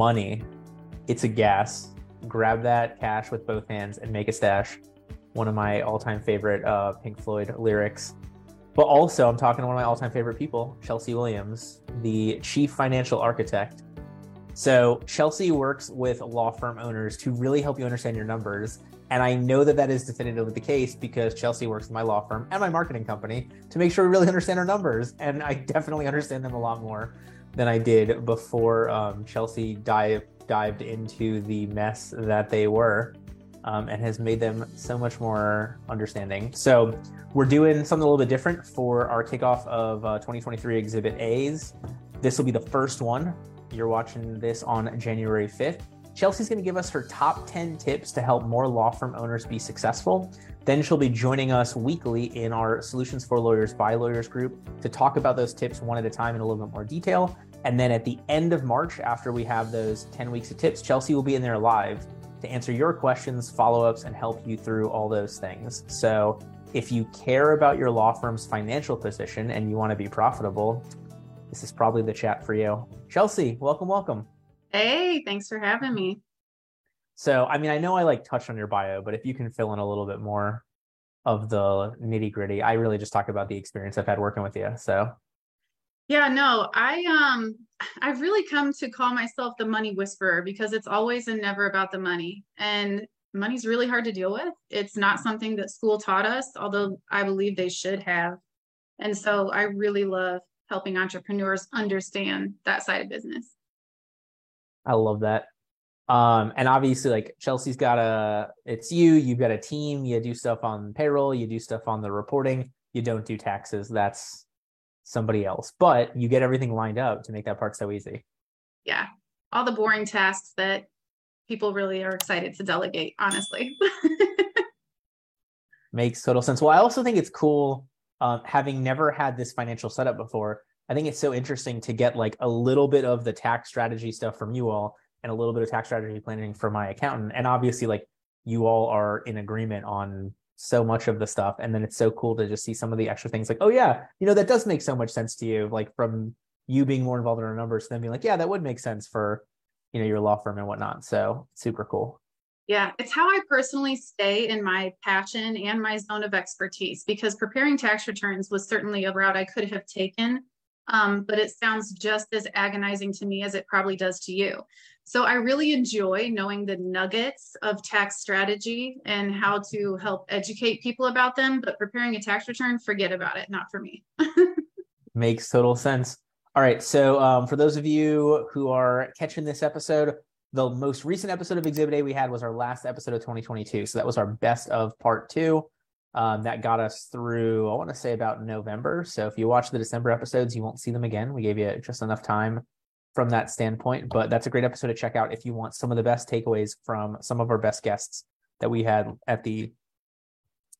money, it's a gas. Grab that cash with both hands and make a stash. One of my all-time favorite uh, Pink Floyd lyrics. But also, I'm talking to one of my all-time favorite people, Chelsea Williams, the chief financial architect. So Chelsea works with law firm owners to really help you understand your numbers. And I know that that is definitively the case because Chelsea works in my law firm and my marketing company to make sure we really understand our numbers. And I definitely understand them a lot more than I did before um, Chelsea dive, dived into the mess that they were um, and has made them so much more understanding. So we're doing something a little bit different for our kickoff of uh, 2023 Exhibit A's. This will be the first one. You're watching this on January 5th. Chelsea's going to give us her top 10 tips to help more law firm owners be successful. Then she'll be joining us weekly in our Solutions for Lawyers by Lawyers group to talk about those tips one at a time in a little bit more detail. And then at the end of March, after we have those 10 weeks of tips, Chelsea will be in there live to answer your questions, follow ups, and help you through all those things. So if you care about your law firm's financial position and you want to be profitable, this is probably the chat for you. Chelsea, welcome, welcome. Hey, thanks for having me. So, I mean, I know I like touched on your bio, but if you can fill in a little bit more of the nitty gritty, I really just talk about the experience I've had working with you. So, yeah, no, I um I've really come to call myself the money whisperer because it's always and never about the money. And money's really hard to deal with. It's not something that school taught us, although I believe they should have. And so I really love helping entrepreneurs understand that side of business. I love that. Um, and obviously like Chelsea's got a it's you, you've got a team, you do stuff on payroll, you do stuff on the reporting, you don't do taxes. That's somebody else, but you get everything lined up to make that part so easy. Yeah. All the boring tasks that people really are excited to delegate, honestly. Makes total sense. Well, I also think it's cool um, having never had this financial setup before. I think it's so interesting to get like a little bit of the tax strategy stuff from you all and a little bit of tax strategy planning from my accountant. And obviously, like you all are in agreement on so much of the stuff. And then it's so cool to just see some of the extra things like oh yeah you know that does make so much sense to you like from you being more involved in our numbers then being like yeah that would make sense for you know your law firm and whatnot. So super cool. Yeah it's how i personally stay in my passion and my zone of expertise because preparing tax returns was certainly a route i could have taken um, but it sounds just as agonizing to me as it probably does to you. So I really enjoy knowing the nuggets of tax strategy and how to help educate people about them. But preparing a tax return, forget about it. Not for me. Makes total sense. All right. So um, for those of you who are catching this episode, the most recent episode of Exhibit A we had was our last episode of 2022. So that was our best of part two. Um, that got us through, I want to say about November. So if you watch the December episodes, you won't see them again. We gave you just enough time from that standpoint, but that's a great episode to check out if you want some of the best takeaways from some of our best guests that we had at the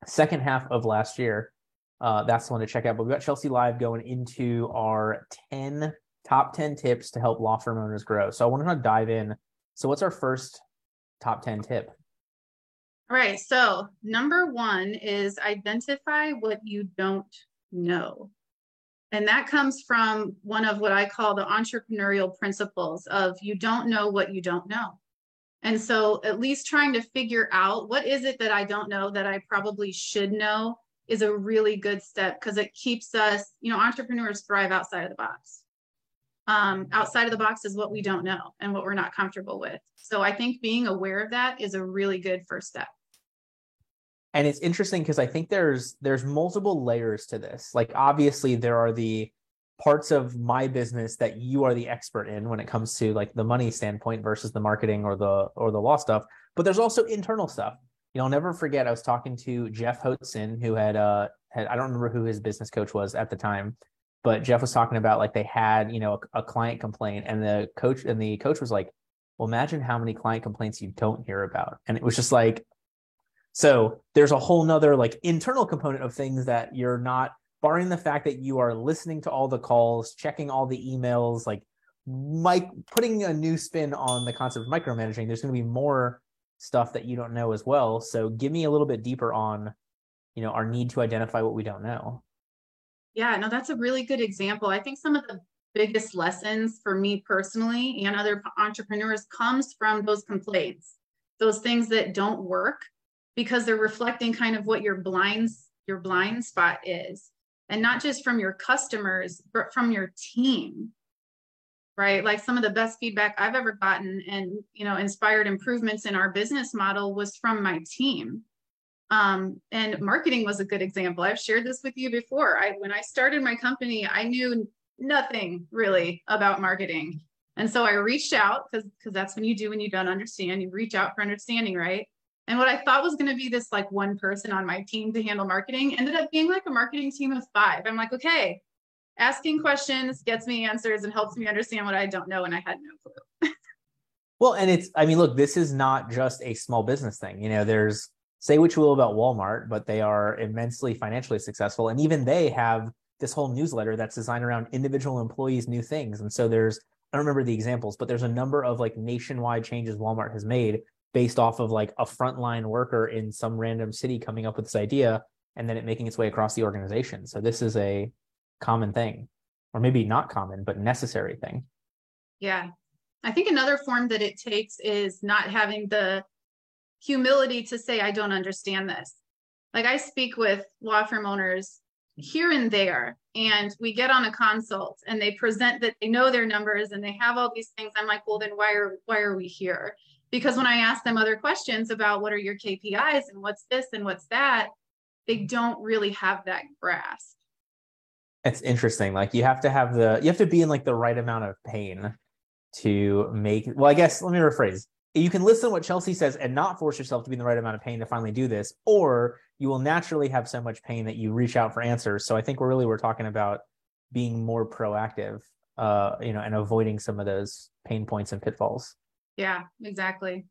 second half of last year. Uh, that's the one to check out. But we've got Chelsea Live going into our 10 top 10 tips to help law firm owners grow. So I want to dive in. So, what's our first top 10 tip? All right. So, number one is identify what you don't know. And that comes from one of what I call the entrepreneurial principles of you don't know what you don't know. And so, at least trying to figure out what is it that I don't know that I probably should know is a really good step because it keeps us, you know, entrepreneurs thrive outside of the box um, outside of the box is what we don't know and what we're not comfortable with. So I think being aware of that is a really good first step. And it's interesting because I think there's there's multiple layers to this. Like obviously there are the parts of my business that you are the expert in when it comes to like the money standpoint versus the marketing or the or the law stuff. But there's also internal stuff. You know, I'll never forget I was talking to Jeff Hotzen, who had uh had I don't remember who his business coach was at the time, but Jeff was talking about like they had, you know, a, a client complaint and the coach and the coach was like, well, imagine how many client complaints you don't hear about. And it was just like, so there's a whole nother like internal component of things that you're not barring the fact that you are listening to all the calls, checking all the emails, like Mike putting a new spin on the concept of micromanaging, there's going to be more stuff that you don't know as well. So give me a little bit deeper on, you know, our need to identify what we don't know. Yeah, no, that's a really good example. I think some of the biggest lessons for me personally and other entrepreneurs comes from those complaints, those things that don't work because they're reflecting kind of what your blinds your blind spot is. And not just from your customers but from your team right? Like some of the best feedback i've ever gotten and you know inspired improvements in our business model was from my team. Um, and marketing was a good example. I've shared this with you before. I when i started my company i knew nothing really about marketing. And so i reached out because because that's when you do when you don't understand. You reach out for understanding right and what I thought was going to be this like one person on my team to handle marketing ended up being like a marketing team of five. I'm like, okay, asking questions gets me answers and helps me understand what I don't know. And I had no clue. well, and it's, I mean, look, this is not just a small business thing. You know, there's, say what you will about Walmart, but they are immensely financially successful. And even they have this whole newsletter that's designed around individual employees' new things. And so there's, I don't remember the examples, but there's a number of like nationwide changes Walmart has made based off of like a frontline worker in some random city coming up with this idea and then it making its way across the organization. So this is a common thing, or maybe not common, but necessary thing. Yeah. I think another form that it takes is not having the humility to say, I don't understand this. Like I speak with law firm owners here and there, and we get on a consult and they present that they know their numbers and they have all these things. I'm like, well, then why are why are we here? Because when I ask them other questions about what are your KPIs and what's this and what's that, they don't really have that grasp. It's interesting. Like you have to have the you have to be in like the right amount of pain to make well, I guess let me rephrase. You can listen to what Chelsea says and not force yourself to be in the right amount of pain to finally do this, or you will naturally have so much pain that you reach out for answers. So I think we're really we're talking about being more proactive, uh, you know, and avoiding some of those pain points and pitfalls. Yeah, exactly.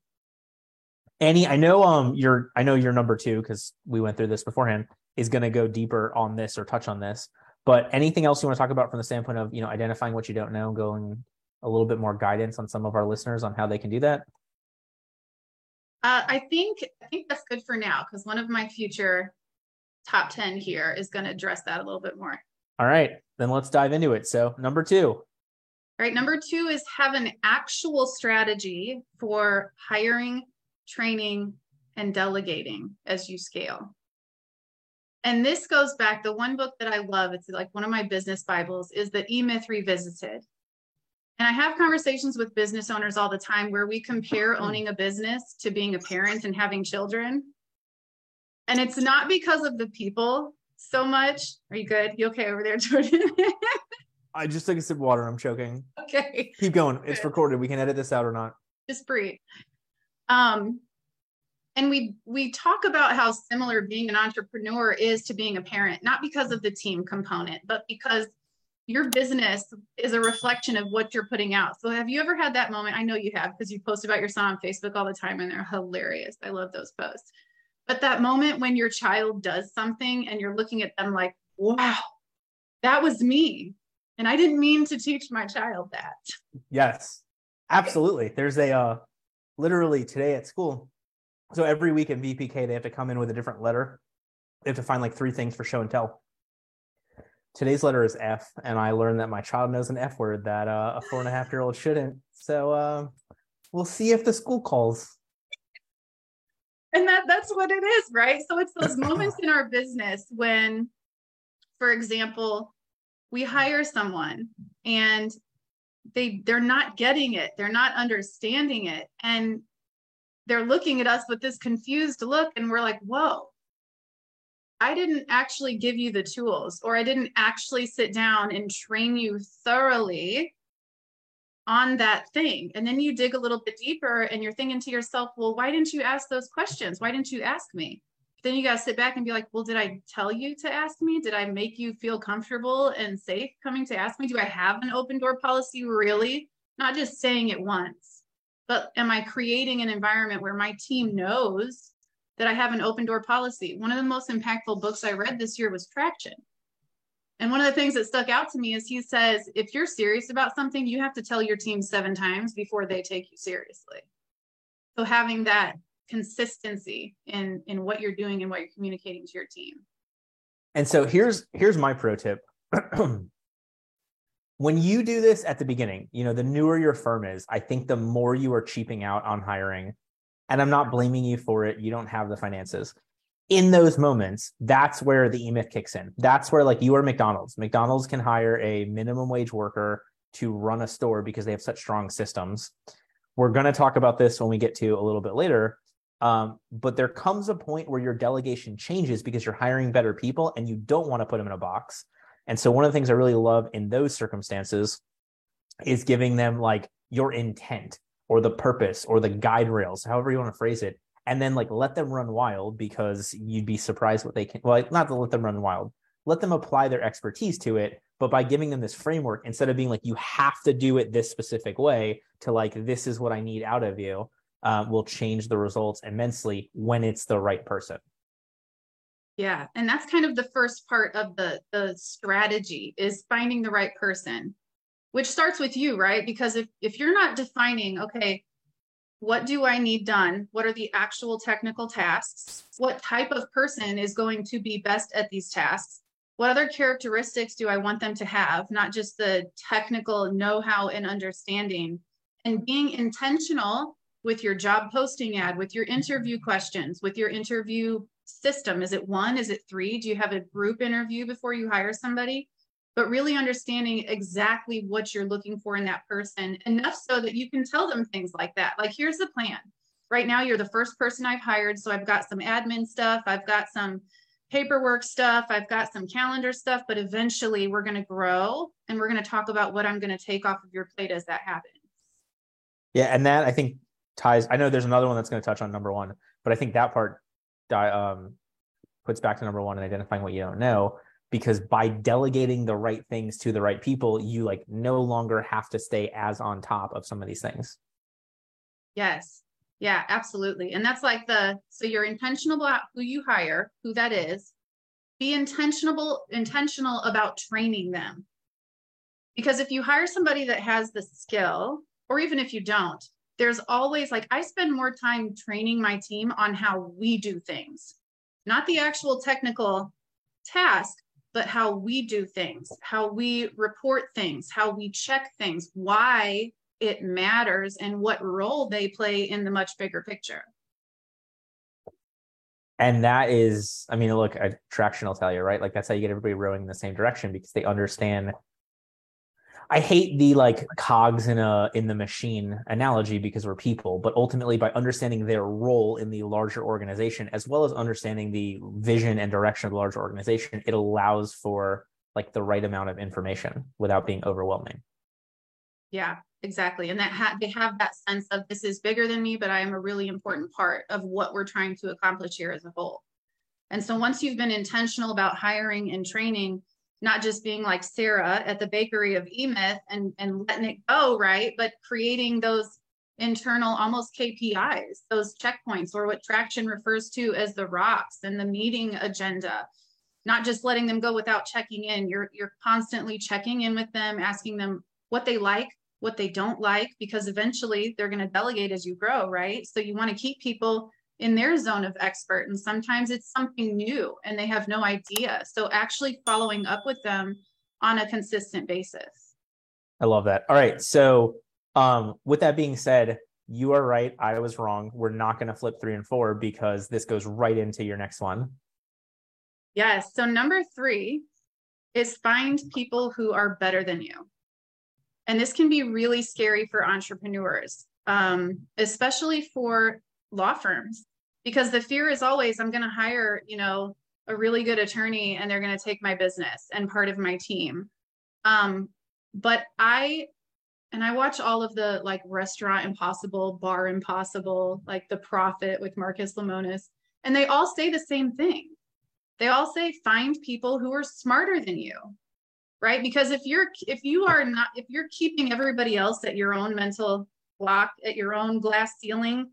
Annie, I know um you're I know you're number two because we went through this beforehand is going to go deeper on this or touch on this. But anything else you want to talk about from the standpoint of you know identifying what you don't know, and going a little bit more guidance on some of our listeners on how they can do that? Uh, I think I think that's good for now because one of my future top ten here is going to address that a little bit more. All right, then let's dive into it. So number two, Right. Number two is have an actual strategy for hiring, training, and delegating as you scale. And this goes back, the one book that I love, it's like one of my business Bibles, is the E Myth Revisited. And I have conversations with business owners all the time where we compare owning a business to being a parent and having children. And it's not because of the people so much. Are you good? You okay over there, Jordan? I just took a sip of water. I'm choking. Okay. Keep going. It's recorded. We can edit this out or not. Just breathe. Um, and we we talk about how similar being an entrepreneur is to being a parent, not because of the team component, but because your business is a reflection of what you're putting out. So have you ever had that moment? I know you have because you post about your son on Facebook all the time and they're hilarious. I love those posts. But that moment when your child does something and you're looking at them like, wow, that was me. And I didn't mean to teach my child that. Yes, absolutely. There's a uh, literally today at school. So every week in VPK, they have to come in with a different letter. They have to find like three things for show and tell. Today's letter is F, and I learned that my child knows an F word that uh, a four and a half year old shouldn't. So uh, we'll see if the school calls. And that that's what it is, right? So it's those moments in our business when, for example, we hire someone and they they're not getting it. They're not understanding it. And they're looking at us with this confused look and we're like whoa i didn't actually give you the tools or i didn't actually sit down and train you thoroughly on that thing. And then you dig a little bit deeper and you're thinking to yourself well why didn't you ask those questions? Why didn't you ask me then you got to sit back and be like, well, did I tell you to ask me? Did I make you feel comfortable and safe coming to ask me? Do I have an open door policy really? Not just saying it once, but am I creating an environment where my team knows that I have an open door policy? One of the most impactful books I read this year was Traction. And one of the things that stuck out to me is he says, if you're serious about something, you have to tell your team seven times before they take you seriously. So having that consistency in in what you're doing and what you're communicating to your team and so here's here's my pro tip when you do this at the beginning, you know, the newer your firm is, I think the more you are cheaping out on hiring. And I'm not blaming you for it. You don't have the finances. In those moments, that's where the E-Myth kicks in. That's where, like, you are McDonald's. McDonald's can hire a minimum wage worker to run a store because they have such strong systems. We're going to talk about this when we get to a little bit later. Um, but there comes a point where your delegation changes because you're hiring better people and you don't want to put them in a box. And so one of the things I really love in those circumstances is giving them like your intent or the purpose or the guide rails, however you want to phrase it, and then like let them run wild because you'd be surprised what they can. Well, not to let them run wild, let them apply their expertise to it. But by giving them this framework, instead of being like, you have to do it this specific way, to like, this is what I need out of you, uh, will change the results immensely when it's the right person. Yeah, and that's kind of the first part of the the strategy is finding the right person, which starts with you, right? Because if if you're not defining, okay, what do I need done? What are the actual technical tasks? What type of person is going to be best at these tasks? What other characteristics do I want them to have? Not just the technical know-how and understanding. And being intentional with your job posting ad, with your interview questions, with your interview system? Is it one? Is it three? Do you have a group interview before you hire somebody? But really understanding exactly what you're looking for in that person, enough so that you can tell them things like that. Like, here's the plan. Right now, you're the first person I've hired. So I've got some admin stuff, I've got some paperwork stuff, I've got some calendar stuff, but eventually we're going to grow and we're going to talk about what I'm going to take off of your plate as that happens. Yeah. And that I think ties, I know there's another one that's going to touch on number one, but I think that part um, puts back to number one and identifying what you don't know because by delegating the right things to the right people you like no longer have to stay as on top of some of these things. Yes. Yeah absolutely. And that's like the so you're intentional about who you hire who that is. Be intentional intentional about training them. Because if you hire somebody that has the skill or even if you don't there's always like I spend more time training my team on how we do things, not the actual technical task, but how we do things, how we report things, how we check things, why it matters, and what role they play in the much bigger picture. And that is, I mean, look, traction will tell you, right? Like that's how you get everybody rowing in the same direction because they understand I hate the like cogs in a in the machine analogy because we're people, but ultimately by understanding their role in the larger organization as well as understanding the vision and direction of the larger organization, it allows for like the right amount of information without being overwhelming. Yeah, exactly. And that ha- they have that sense of this is bigger than me, but I am a really important part of what we're trying to accomplish here as a whole. And so once you've been intentional about hiring and training, not just being like Sarah at the bakery of E-Myth and, and letting it go, right? But creating those internal almost KPIs, those checkpoints, or what traction refers to as the rocks and the meeting agenda. Not just letting them go without checking in. You're you're constantly checking in with them, asking them what they like, what they don't like, because eventually they're going to delegate as you grow, right? So you want to keep people in their zone of expert and sometimes it's something new and they have no idea. So actually following up with them on a consistent basis. I love that. All right so um, with that being said you are right i was wrong. We're not going to flip three and four because this goes right into your next one. Yes so number three is find people who are better than you. And this can be really scary for entrepreneurs um, especially for law firms because the fear is always i'm going to hire you know a really good attorney and they're going to take my business and part of my team. Um but i and i watch all of the like restaurant impossible bar impossible like the profit with marcus lemonis and they all say the same thing. They all say find people who are smarter than you right? Because if you're if you are not if you're keeping everybody else at your own mental block at your own glass ceiling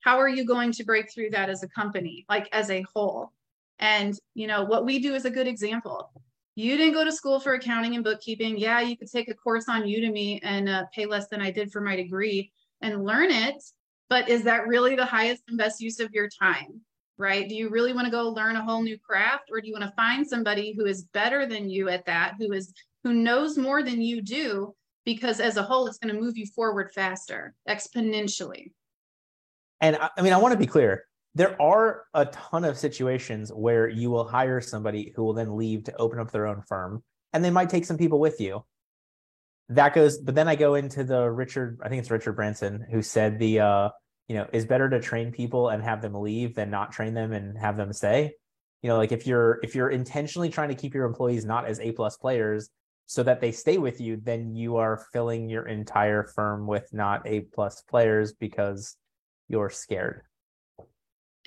how are you going to break through that as a company like as a whole? And you know what we do is a good example. You didn't go to school for accounting and bookkeeping. Yeah you could take a course on udemy and uh, pay less than i did for my degree and learn it but is that really the highest and best use of your time right? Do you really want to go learn a whole new craft or do you want to find somebody who is better than you at that who is who knows more than you do? Because as a whole it's going to move you forward faster exponentially and I, I mean i want to be clear there are a ton of situations where you will hire somebody who will then leave to open up their own firm and they might take some people with you. That goes but then i go into the richard i think it's richard branson who said the uh you know is better to train people and have them leave than not train them and have them stay. You know like if you're if you're intentionally trying to keep your employees not as a plus players so that they stay with you then you are filling your entire firm with not a plus players because you're scared.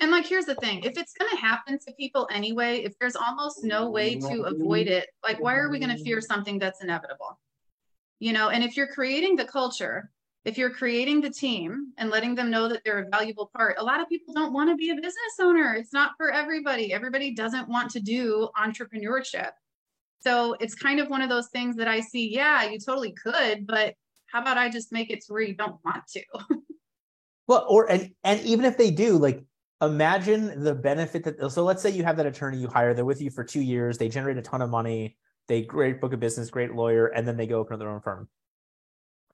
And like here's the thing if it's going to happen to people anyway if there's almost no way to avoid it like why are we going to fear something that's inevitable? You know and if you're creating the culture if you're creating the team and letting them know that they're a valuable part a lot of people don't want to be a business owner. It's not for everybody. Everybody doesn't want to do entrepreneurship. So it's kind of one of those things that i see yeah you totally could but how about i just make it to where you don't want to well or and and even if they do like imagine the benefit that so let's say you have that attorney you hire they're with you for two years they generate a ton of money they great book of business great lawyer and then they go open their own firm.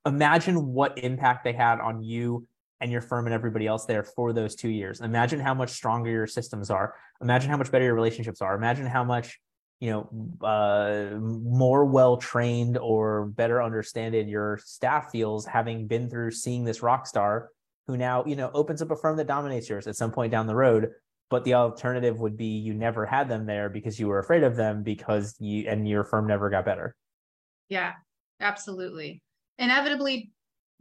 Imagine what impact they had on you and your firm and everybody else there for those two years. Imagine how much stronger your systems are. Imagine how much better your relationships are. Imagine how much you know uh, more well trained or better understanded your staff feels having been through seeing this rock star who now you know opens up a firm that dominates yours at some point down the road. But the alternative would be you never had them there because you were afraid of them because you and your firm never got better. Yeah absolutely. Inevitably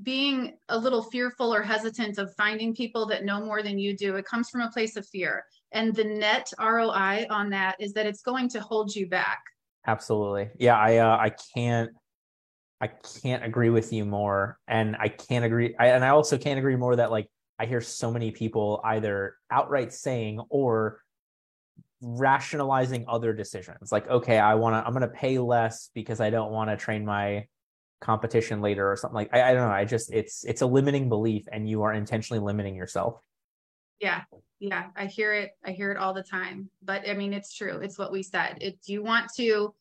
being a little fearful or hesitant of finding people that know more than you do it comes from a place of fear. And the net roi on that is that it's going to hold you back. Absolutely. Yeah i uh, i can't I can't agree with you more. And I can't agree. I, and I also can't agree more that like I hear so many people either outright saying or rationalizing other decisions. Like, okay, I want to, I'm going to pay less because I don't want to train my competition later or something like I, I don't know. I just, it's, it's a limiting belief and you are intentionally limiting yourself. Yeah. Yeah. I hear it. I hear it all the time, but I mean, it's true. It's what we said. If you want to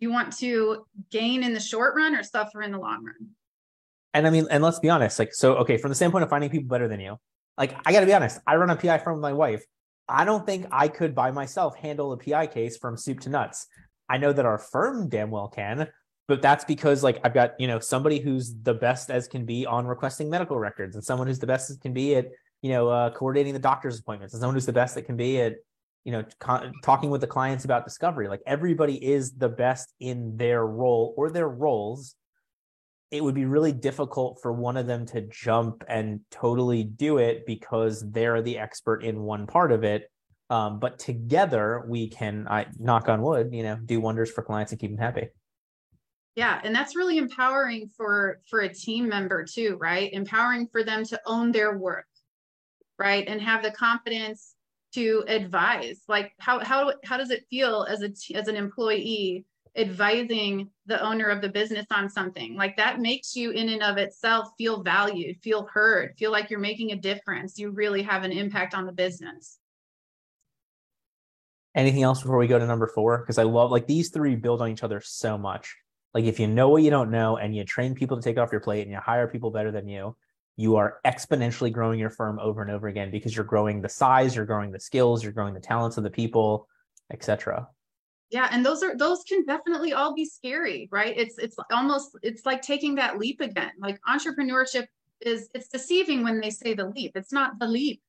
you want to gain in the short run or suffer in the long run? And I mean, and let's be honest, like, so, okay, from the standpoint of finding people better than you, like, I got to be honest, I run a PI firm with my wife. I don't think I could by myself handle a PI case from soup to nuts. I know that our firm damn well can, but that's because like I've got, you know, somebody who's the best as can be on requesting medical records and someone who's the best as can be at, you know, uh, coordinating the doctor's appointments and someone who's the best that can be at you know talking with the clients about discovery like everybody is the best in their role or their roles. It would be really difficult for one of them to jump and totally do it because they're the expert in one part of it. Um, but together we can i knock on wood you know do wonders for clients and keep them happy. Yeah and that's really empowering for for a team member too right? Empowering for them to own their work right? And have the confidence to advise like how how how does it feel as a as an employee advising the owner of the business on something? Like that makes you in and of itself feel valued feel heard feel like you're making a difference. You really have an impact on the business. Anything else before we go to number four? Because i love like these three build on each other so much. Like if you know what you don't know and you train people to take off your plate and you hire people better than you you are exponentially growing your firm over and over again because you're growing the size, you're growing the skills, you're growing the talents of the people, etc. Yeah, and those are those can definitely all be scary, right? It's it's almost it's like taking that leap again. Like entrepreneurship is it's deceiving when they say the leap. It's not the leap.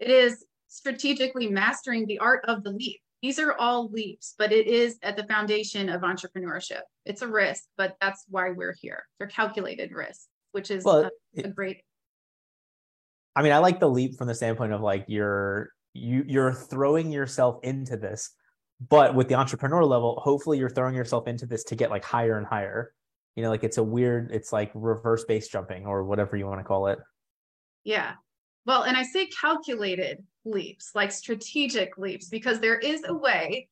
It is strategically mastering the art of the leap. These are all leaps, but it is at the foundation of entrepreneurship. It's a risk, but that's why we're here. They're calculated risks, which is well, a, a great I mean, I like the leap from the standpoint of like you're you you're throwing yourself into this, but with the entrepreneur level, hopefully you're throwing yourself into this to get like higher and higher. You know, like it's a weird, it's like reverse base jumping or whatever you want to call it. Yeah. Well, and I say calculated leaps, like strategic leaps, because there is a way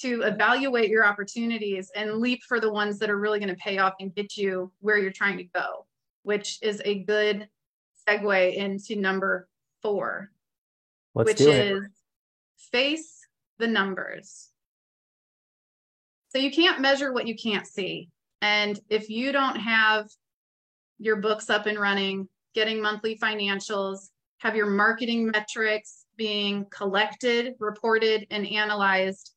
to evaluate your opportunities and leap for the ones that are really going to pay off and get you where you're trying to go, which is a good segue into number four, Let's which is face the numbers. So you can't measure what you can't see. And if you don't have your books up and running, getting monthly financials, have your marketing metrics being collected, reported, and analyzed,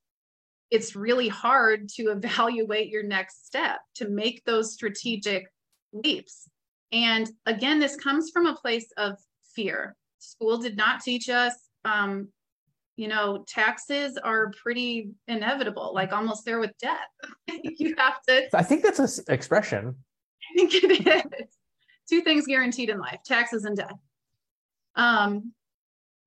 it's really hard to evaluate your next step to make those strategic leaps. And again, this comes from a place of fear. School did not teach us um, you know, taxes are pretty inevitable, like almost there with death. you have to. I think that's an expression. I think it is. Two things guaranteed in life taxes and death. Um,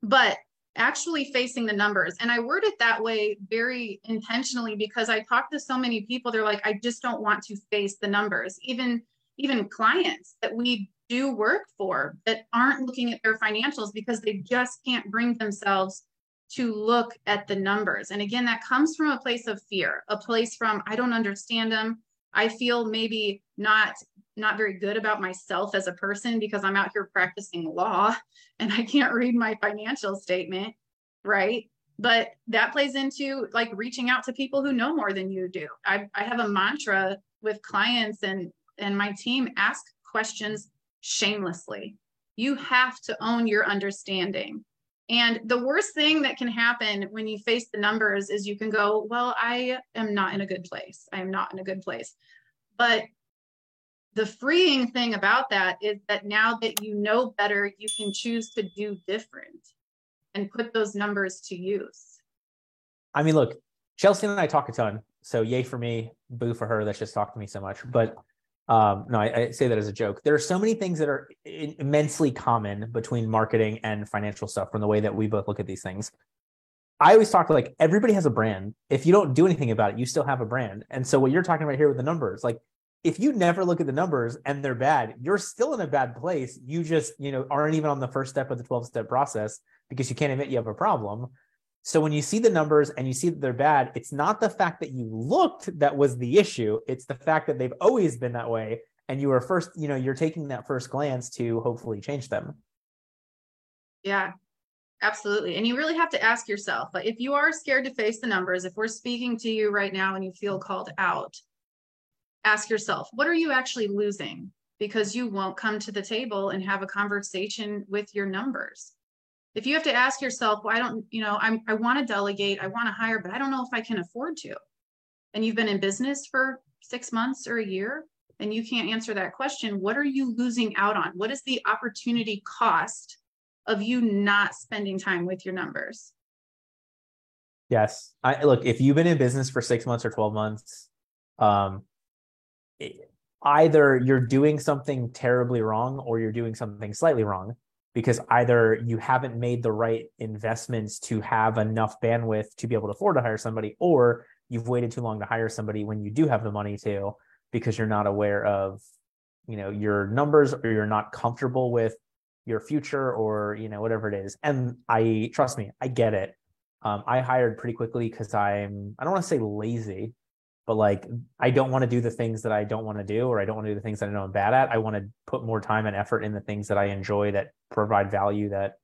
but actually facing the numbers. And I word it that way very intentionally because I talk to so many people, they're like, I just don't want to face the numbers. Even even clients that we do work for that aren't looking at their financials because they just can't bring themselves to look at the numbers. And again, that comes from a place of fear, a place from I don't understand them. I feel maybe not not very good about myself as a person because I'm out here practicing law and I can't read my financial statement, right? But that plays into like reaching out to people who know more than you do. I, I have a mantra with clients and and my team ask questions shamelessly. You have to own your understanding. And the worst thing that can happen when you face the numbers is you can go, Well, I am not in a good place. I am not in a good place. But the freeing thing about that is that now that you know better, you can choose to do different and put those numbers to use. I mean, look, Chelsea and I talk a ton. So yay for me, boo for her. That's just talked to me so much. But um, no, I, I, say that as a joke. There are so many things that are immensely common between marketing and financial stuff from the way that we both look at these things. I always talk like everybody has a brand. If you don't do anything about it, you still have a brand. And so what you're talking about here with the numbers, like if you never look at the numbers and they're bad, you're still in a bad place. You just, you know, aren't even on the first step of the 12 step process because you can't admit you have a problem. So when you see the numbers and you see that they're bad, it's not the fact that you looked that was the issue. It's the fact that they've always been that way. And you are first, you know, you're taking that first glance to hopefully change them. Yeah, absolutely. And you really have to ask yourself, like if you are scared to face the numbers, if we're speaking to you right now and you feel called out, ask yourself, what are you actually losing? Because you won't come to the table and have a conversation with your numbers if you have to ask yourself well i don't you know i'm i want to delegate i want to hire but i don't know if i can afford to and you've been in business for six months or a year and you can't answer that question what are you losing out on? What is the opportunity cost of you not spending time with your numbers? Yes. I look if you've been in business for six months or 12 months um either you're doing something terribly wrong or you're doing something slightly wrong because either you haven't made the right investments to have enough bandwidth to be able to afford to hire somebody or you've waited too long to hire somebody when you do have the money to because you're not aware of you know your numbers or you're not comfortable with your future or you know whatever it is. And i trust me i get it. Um, i hired pretty quickly because i'm i don't want to say lazy but like I don't want to do the things that I don't want to do, or I don't want to do the things that I know I'm bad at. I want to put more time and effort in the things that I enjoy that provide value that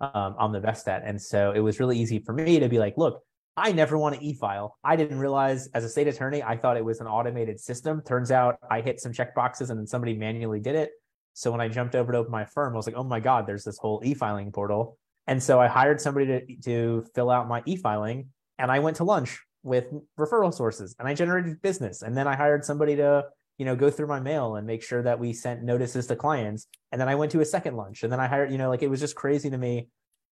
um, I'm the best at. And so it was really easy for me to be like, look, I never want to e-file. I didn't realize as a state attorney, I thought it was an automated system. Turns out I hit some check boxes and then somebody manually did it. So when I jumped over to open my firm, I was like, oh my God, there's this whole e-filing portal. And so I hired somebody to, to fill out my e-filing and I went to lunch with referral sources and I generated business. And then I hired somebody to, you know, go through my mail and make sure that we sent notices to clients. And then I went to a second lunch and then I hired, you know, like it was just crazy to me.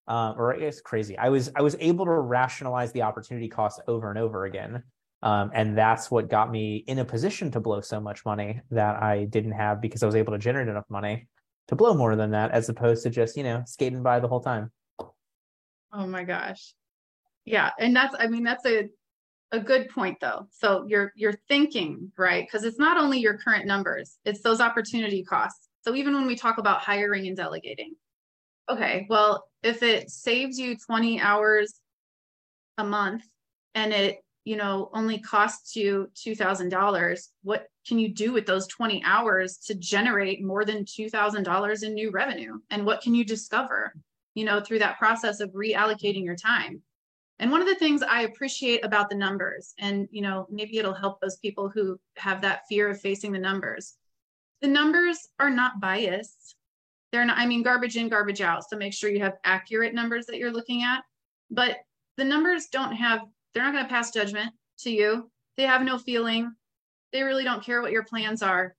Uh, or it's crazy. I was I was able to rationalize the opportunity cost over and over again. Um, and that's what got me in a position to blow so much money that I didn't have because I was able to generate enough money to blow more than that, as opposed to just, you know, skating by the whole time. Oh my gosh. Yeah. And that's, I mean, that's a a good point though. So you're you're thinking, right? Because it's not only your current numbers, it's those opportunity costs. So even when we talk about hiring and delegating, okay, well, if it saves you 20 hours a month and it, you know, only costs you $2,000, what can you do with those 20 hours to generate more than $2,000 in new revenue? And what can you discover, you know, through that process of reallocating your time? And one of the things I appreciate about the numbers, and you know, maybe it'll help those people who have that fear of facing the numbers. The numbers are not biased. They're not, I mean, garbage in, garbage out. So make sure you have accurate numbers that you're looking at. But the numbers don't have, they're not going to pass judgment to you. They have no feeling. They really don't care what your plans are.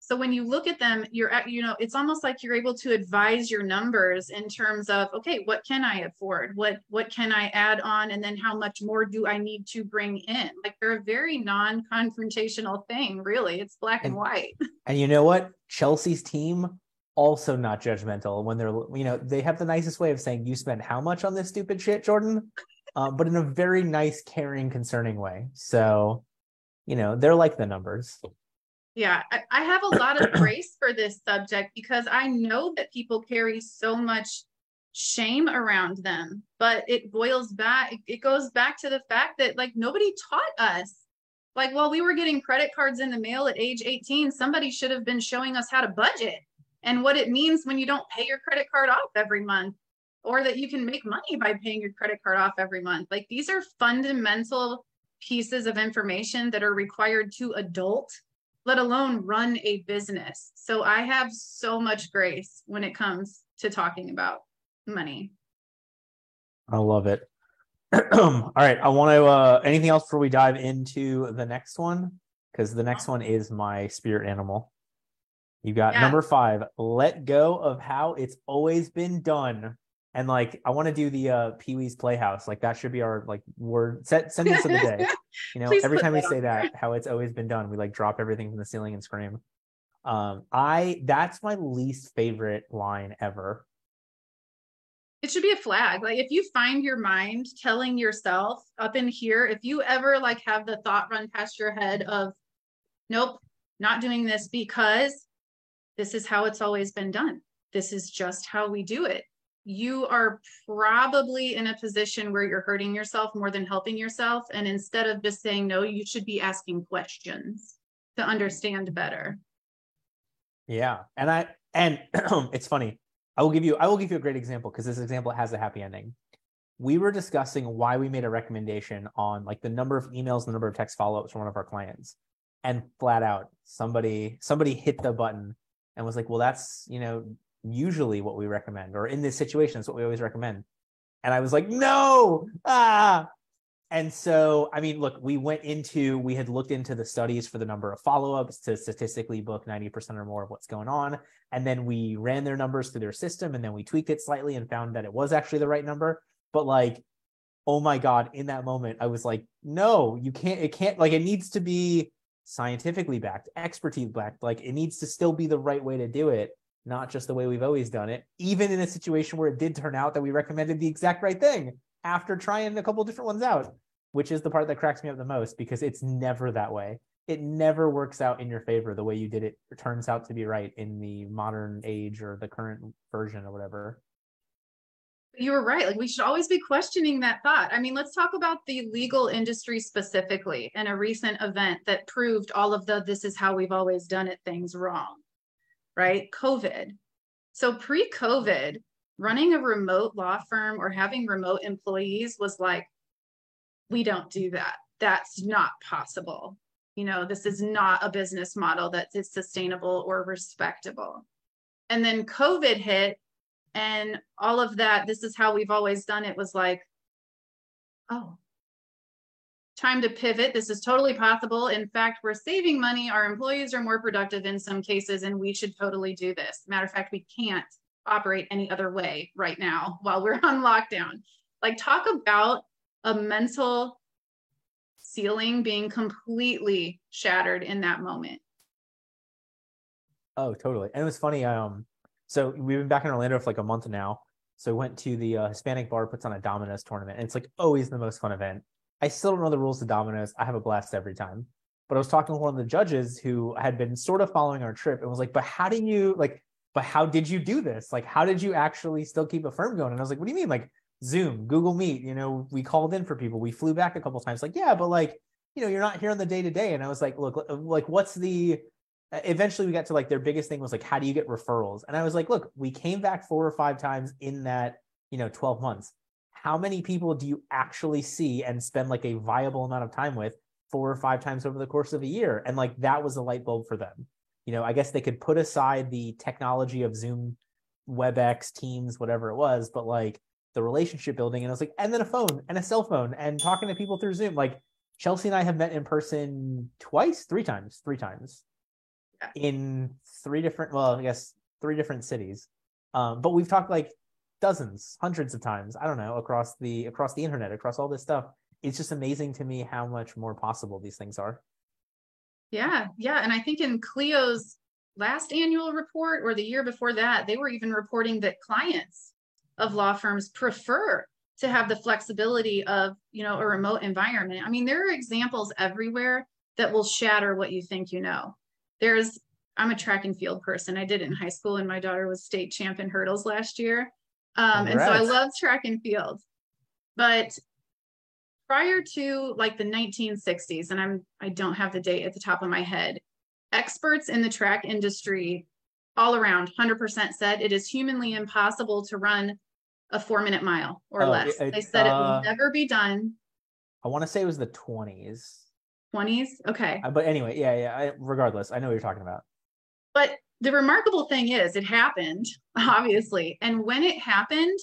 So when you look at them, you're at, you know, it's almost like you're able to advise your numbers in terms of, okay, what can I afford? What what can I add on? And then how much more do I need to bring in? Like they're a very non-confrontational thing, really. It's black and, and white. And you know what? Chelsea's team also not judgmental when they're you know they have the nicest way of saying you spent how much on this stupid shit jordan uh, but in a very nice caring concerning way so you know they're like the numbers yeah I, I have a lot of grace for this subject because i know that people carry so much shame around them but it boils back it goes back to the fact that like nobody taught us like while we were getting credit cards in the mail at age 18 somebody should have been showing us how to budget and what it means when you don't pay your credit card off every month or that you can make money by paying your credit card off every month. Like these are fundamental pieces of information that are required to adult, let alone run a business. So I have so much grace when it comes to talking about money. I love it. All right. I want to, uh, anything else before we dive into the next one? Because the next one is my spirit animal. You got yeah. number five, let go of how it's always been done. And like, I want to do the uh, Pee Wee's Playhouse. Like, that should be our like word set sentence of the day. You know, every time we say that, how it's always been done, we like drop everything from the ceiling and scream. Um, I that's my least favorite line ever. It should be a flag. Like, if you find your mind telling yourself up in here, if you ever like have the thought run past your head of, nope, not doing this because this is how it's always been done. This is just how we do it. You are probably in a position where you're hurting yourself more than helping yourself. And instead of just saying no, you should be asking questions to understand better. Yeah. And I, and it's funny. I will give you, I will give you a great example because this example has a happy ending. We were discussing why we made a recommendation on like the number of emails, the number of text follow-ups from one of our clients. And flat out, somebody, somebody hit the button and was like, well, that's, you know, usually what we recommend, or in this situation, it's what we always recommend. And I was like, no, ah. And so, I mean, look, we went into, we had looked into the studies for the number of follow ups to statistically book 90% or more of what's going on. And then we ran their numbers through their system and then we tweaked it slightly and found that it was actually the right number. But like, oh my God, in that moment, I was like, no, you can't, it can't, like, it needs to be scientifically backed, expertise backed. Like it needs to still be the right way to do it, not just the way we've always done it. Even in a situation where it did turn out that we recommended the exact right thing after trying a couple different ones out, which is the part that cracks me up the most because it's never that way. It never works out in your favor the way you did it. It turns out to be right in the modern age or the current version or whatever you were right. Like we should always be questioning that thought. I mean, let's talk about the legal industry specifically and a recent event that proved all of the this is how we've always done it things wrong, right? COVID. So pre COVID, running a remote law firm or having remote employees was like, we don't do that. That's not possible. You know, this is not a business model that is sustainable or respectable. And then COVID hit and all of that this is how we've always done it was like oh time to pivot. This is totally possible. In fact we're saving money. Our employees are more productive in some cases and we should totally do this. Matter of fact we can't operate any other way right now while we're on lockdown. Like talk about a mental ceiling being completely shattered in that moment. Oh totally. And it was funny um so we've been back in Orlando for like a month now. So we went to the uh, Hispanic bar puts on a Domino's tournament, and it's like always the most fun event. I still don't know the rules to dominoes. I have a blast every time. But I was talking to one of the judges who had been sort of following our trip and was like, "But how do you like? But how did you do this? Like, how did you actually still keep a firm going?" And I was like, "What do you mean? Like Zoom, Google Meet? You know, we called in for people. We flew back a couple times. Like, yeah, but like, you know, you're not here on the day to day." And I was like, "Look, uh, like, what's the uh, eventually we got to like their biggest thing was like how do you get referrals and i was like look we came back four or five times in that you know 12 months how many people do you actually see and spend like a viable amount of time with four or five times over the course of a year? And like that was a light bulb for them. You know, I guess they could put aside the technology of Zoom, WebEx, Teams, whatever it was, but like the relationship building. And I was like, and then a phone and a cell phone and talking to people through Zoom. Like Chelsea and I have met in person twice, three times, three times in three different, well, I guess three different cities. Um, but we've talked like dozens, hundreds of times. I don't know across the across the internet, across all this stuff. It's just amazing to me how much more possible these things are. Yeah, yeah, and I think in Clio's last annual report or the year before that, they were even reporting that clients of law firms prefer to have the flexibility of you know a remote environment. I mean, there are examples everywhere that will shatter what you think you know. There's I'm a track and field person. I did it in high school, and my daughter was state champ in hurdles last year. Um, and so I love track and field. But prior to like the 1960s, and I'm I don't have the date at the top of my head, experts in the track industry all around 100% said it is humanly impossible to run a four minute mile or oh, less. It, they said uh, it will never be done. I want to say it was the 20s. 20s? Okay. Uh, but anyway, yeah, yeah. I, regardless, I know what you're talking about. But the remarkable thing is, it happened, obviously. And when it happened,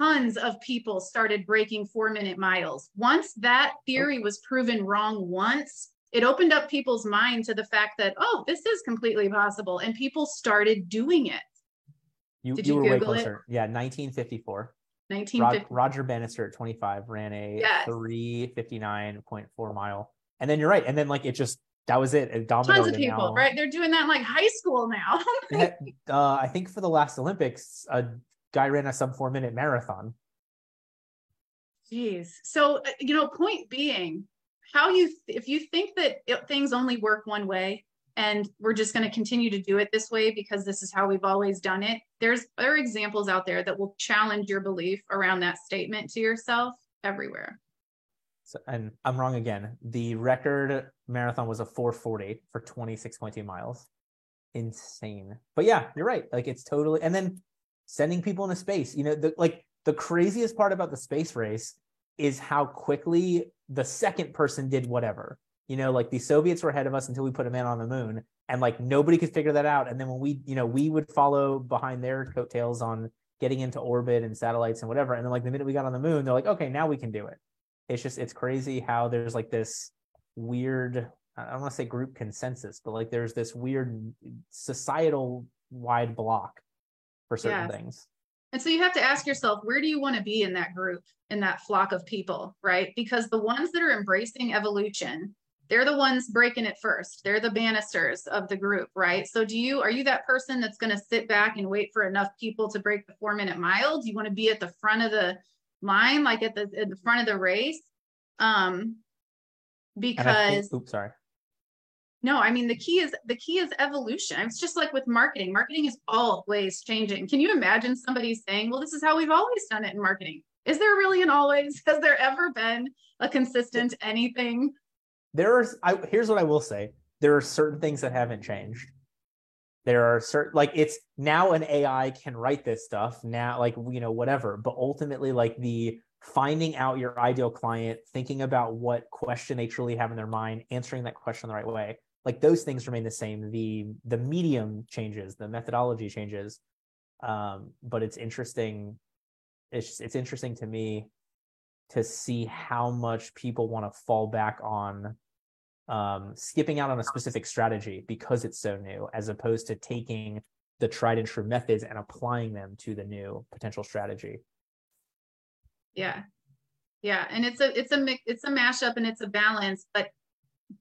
tons of people started breaking four minute miles. Once that theory was proven wrong once, it opened up people's mind to the fact that, oh, this is completely possible. And people started doing it. You, Did you, you were Google way closer. It? Yeah, 1954. 1950. Roger Bannister at 25 ran a yes. 359.4 mile. And then you're right. And then like it just that was it. it Tons of people, now. right? They're doing that in like high school now. uh, I think for the last Olympics, a guy ran a sub four minute marathon. Jeez. So, uh, you know, point being, how you, if you think that it, things only work one way and we're just going to continue to do it this way because this is how we've always done it, there's there are examples out there that will challenge your belief around that statement to yourself everywhere. So, and I'm wrong again. The record marathon was a 440 for 26.2 miles. Insane. But yeah, you're right. Like it's totally and then sending people into space. You know, the like the craziest part about the space race is how quickly the second person did whatever. You know, like the Soviets were ahead of us until we put a man on the moon, and like nobody could figure that out. And then when we, you know, we would follow behind their coattails on getting into orbit and satellites and whatever. And then like the minute we got on the moon, they're like, okay, now we can do it it's just it's crazy how there's like this weird I don't want to say group consensus, but like there's this weird societal wide block for certain things. And so you have to ask yourself, where do you want to be in that group, in that flock of people, right? Because the ones that are embracing evolution, they're the ones breaking it first. They're the bannisters of the group, right? So do you are you that person that's going to sit back and wait for enough people to break the 4 minute mile? Do you want to be at the front of the line, like at the at the front of the race. Um because think, oops, sorry. No, I mean the key is the key is evolution. It's just like with marketing. Marketing is always changing. Can you imagine somebody saying, "Well, this is how we've always done it in marketing"? Is there really an always? Has there ever been a consistent anything? There are. I, here's what I will say: there are certain things that haven't changed there are certain like it's now an ai can write this stuff now like you know whatever but ultimately like the finding out your ideal client thinking about what question they truly have in their mind answering that question the right way. Like those things remain the same. The the medium changes the methodology changes. Um but it's interesting it's it's interesting to me to see how much people want to fall back on um, skipping out on a specific strategy because it's so new, as opposed to taking the tried and true methods and applying them to the new potential strategy. Yeah, yeah, and it's a it's a it's a mashup and it's a balance, but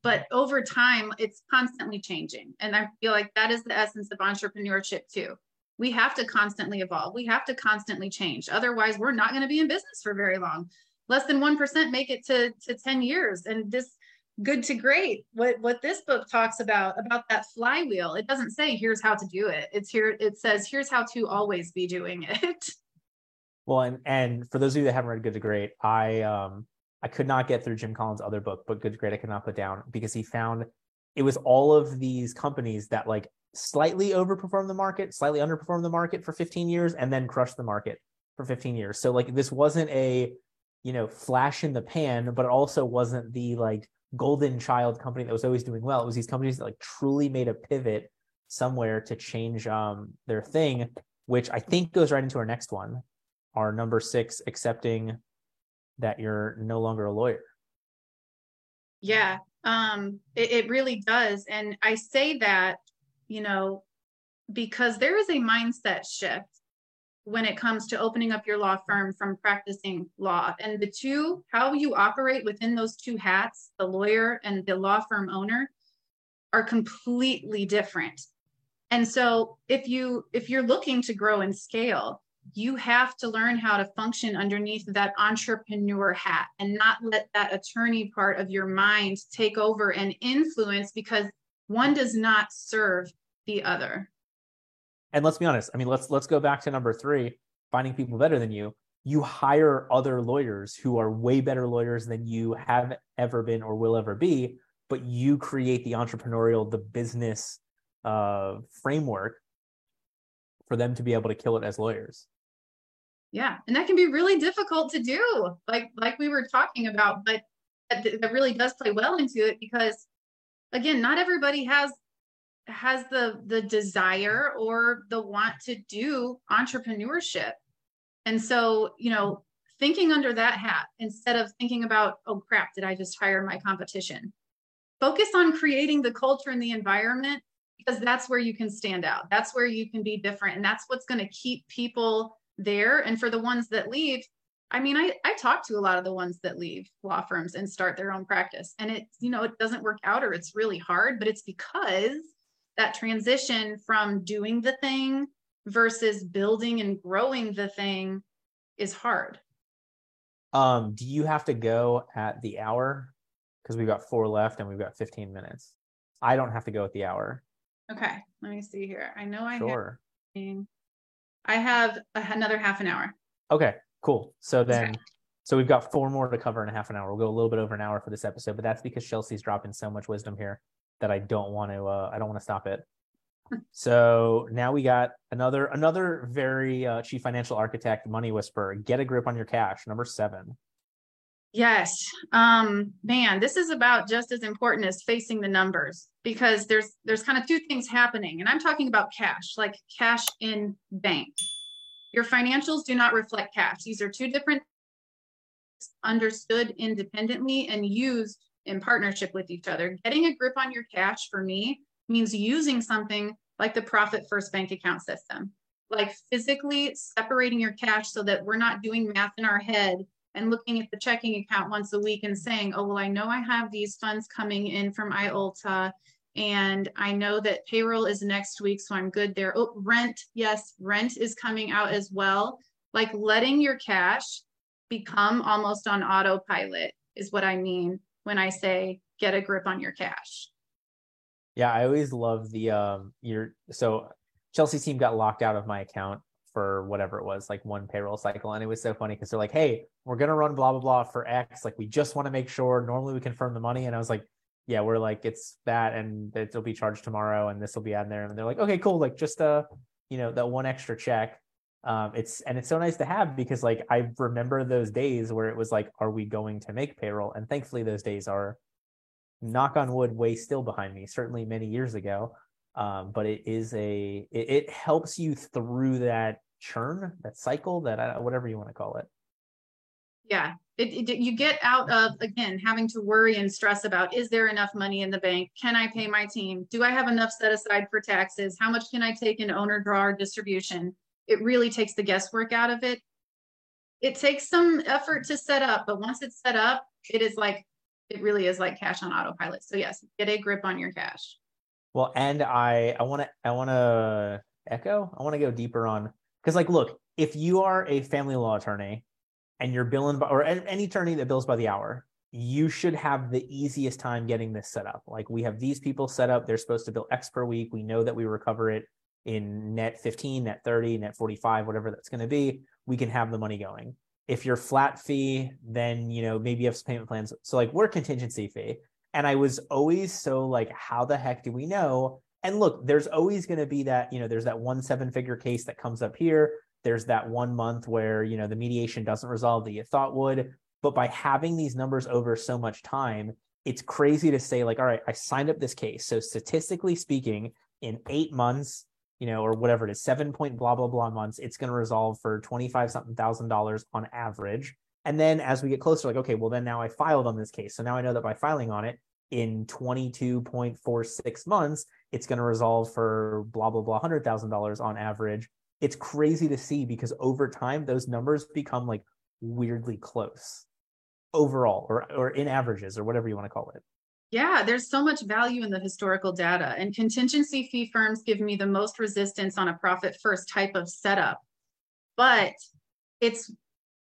but over time it's constantly changing, and I feel like that is the essence of entrepreneurship too. We have to constantly evolve. We have to constantly change. Otherwise, we're not going to be in business for very long. Less than one percent make it to to ten years, and this good to great what what this book talks about about that flywheel it doesn't say here's how to do it it's here it says here's how to always be doing it well and and for those of you that haven't read good to great i um i could not get through jim collins other book but good to great i could not put down because he found it was all of these companies that like slightly overperformed the market slightly underperformed the market for 15 years and then crushed the market for 15 years. So like this wasn't a, you know, flash in the pan, but it also wasn't the like golden child company that was always doing well. It was these companies that like truly made a pivot somewhere to change um, their thing, which I think goes right into our next one, our number six, accepting that you're no longer a lawyer. Yeah, um, it, it really does. And I say that, you know, because there is a mindset shift when it comes to opening up your law firm from practicing law. And the two, how you operate within those two hats, the lawyer and the law firm owner, are completely different. And so if you if you're looking to grow and scale, you have to learn how to function underneath that entrepreneur hat and not let that attorney part of your mind take over and influence because one does not serve the other. And let's be honest i mean let's let's go back to number three finding people better than you. You hire other lawyers who are way better lawyers than you have ever been or will ever be but you create the entrepreneurial the business uh, framework for them to be able to kill it as lawyers yeah and that can be really difficult to do like like we were talking about but that, that really does play well into it because again not everybody has has the the desire or the want to do entrepreneurship. And so you know thinking under that hat instead of thinking about oh crap did i just hire my competition? Focus on creating the culture and the environment because that's where you can stand out. That's where you can be different and that's what's going to keep people there and for the ones that leave i mean i i talk to a lot of the ones that leave law firms and start their own practice and it you know it doesn't work out or it's really hard but it's because that transition from doing the thing versus building and growing the thing is hard. Um, do you have to go at the hour? Because we've got four left and we've got 15 minutes. I don't have to go at the hour. Okay, let me see here. I know I sure. have. I have another half an hour. Okay, cool. So then, okay. so we've got four more to cover in a half an hour. We'll go a little bit over an hour for this episode, but that's because Chelsea's dropping so much wisdom here that I don't want to uh, I don't want to stop it. so now we got another another very uh, chief financial architect money whisperer. Get a grip on your cash. Number seven. Yes, um, man, this is about just as important as facing the numbers because there's there's kind of two things happening, and I'm talking about cash, like cash in bank. Your financials do not reflect cash. These are two different understood independently and used in partnership with each other. Getting a grip on your cash for me means using something like the Profit First bank account system, like physically separating your cash so that we're not doing math in our head and looking at the checking account once a week and saying, oh, well, I know I have these funds coming in from IOLTA and I know that payroll is next week, so I'm good there. Oh, rent, yes, rent is coming out as well. Like letting your cash become almost on autopilot is what I mean when I say get a grip on your cash. Yeah, I always love the um your so Chelsea team got locked out of my account for whatever it was, like one payroll cycle. And it was so funny because they're like, hey, we're gonna run blah blah blah for X. Like we just want to make sure normally we confirm the money. And I was like, Yeah, we're like, it's that and it'll be charged tomorrow and this will be on there. And they're like, okay, cool, like just uh, you know, that one extra check um, it's and it's so nice to have because like I remember those days where it was like, are we going to make payroll? And thankfully, those days are, knock on wood, way still behind me. Certainly many years ago, um, but it is a it, it, helps you through that churn, that cycle, that uh, whatever you want to call it. Yeah, it, it, you get out of again having to worry and stress about is there enough money in the bank can i pay my team do i have enough set aside for taxes how much can i take in owner drawer distribution it really takes the guesswork out of it. It takes some effort to set up, but once it's set up, it is like it really is like cash on autopilot. So yes, get a grip on your cash. Well, and I I want to I want to echo. I want to go deeper on because like look, if you are a family law attorney and you're billing by, or any attorney that bills by the hour, you should have the easiest time getting this set up. Like we have these people set up, they're supposed to bill X per week. We know that we recover it in net 15, net 30, net 45, whatever that's going to be, we can have the money going. If you're flat fee, then you know maybe you have some payment plans. So like we're contingency fee. And I was always so like, how the heck do we know? And look, there's always going to be that, you know, there's that one seven figure case that comes up here. there's that one month where you know the mediation doesn't resolve that you thought would. But by having these numbers over so much time it's crazy to say like all right i signed up this case. So statistically speaking in eight months you know or whatever it is seven point blah blah blah months it's going to resolve for 25 something thousand dollars on average. And then as we get closer like okay well then now i filed on this case. So now i know that by filing on it in 22.46 months it's going to resolve for blah blah blah $100000 on average it's crazy to see because over time those numbers become like weirdly close overall or or in averages or whatever you want to call it. Yeah, there's so much value in the historical data and contingency fee firms give me the most resistance on a profit first type of setup. But it's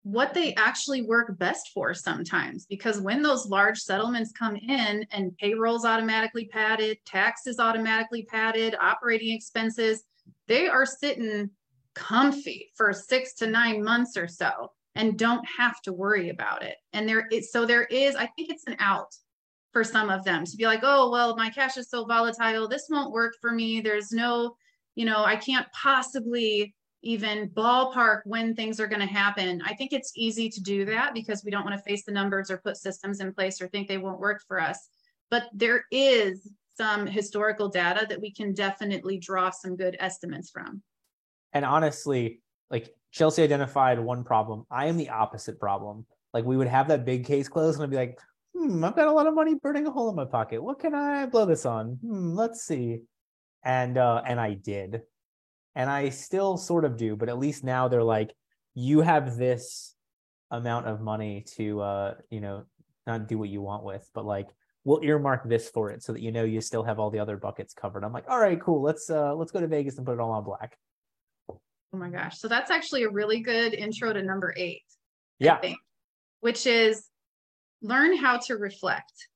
what they actually work best for sometimes because when those large settlements come in and payrolls automatically padded, taxes automatically padded, operating expenses, they are sitting comfy for six to nine months or so and don't have to worry about it. And there is so there is, I think it's an out for some of them to be like, oh, well, my cash is so volatile. This won't work for me. There's no, you know, I can't possibly even ballpark when things are going to happen. I think it's easy to do that because we don't want to face the numbers or put systems in place or think they won't work for us. But there is some historical data that we can definitely draw some good estimates from. And honestly, like Chelsea identified one problem. I am the opposite problem. Like we would have that big case closed and I'd be like, hmm, I've got a lot of money burning a hole in my pocket. What can I blow this on? Hmm, let's see. And uh and I did. And I still sort of do, but at least now they're like, you have this amount of money to uh, you know, not do what you want with, but like we'll earmark this for it so that you know you still have all the other buckets covered. I'm like, all right, cool. Let's uh let's go to Vegas and put it all on black. Oh my gosh. So that's actually a really good intro to number eight. Yeah. Think, which is learn how to reflect,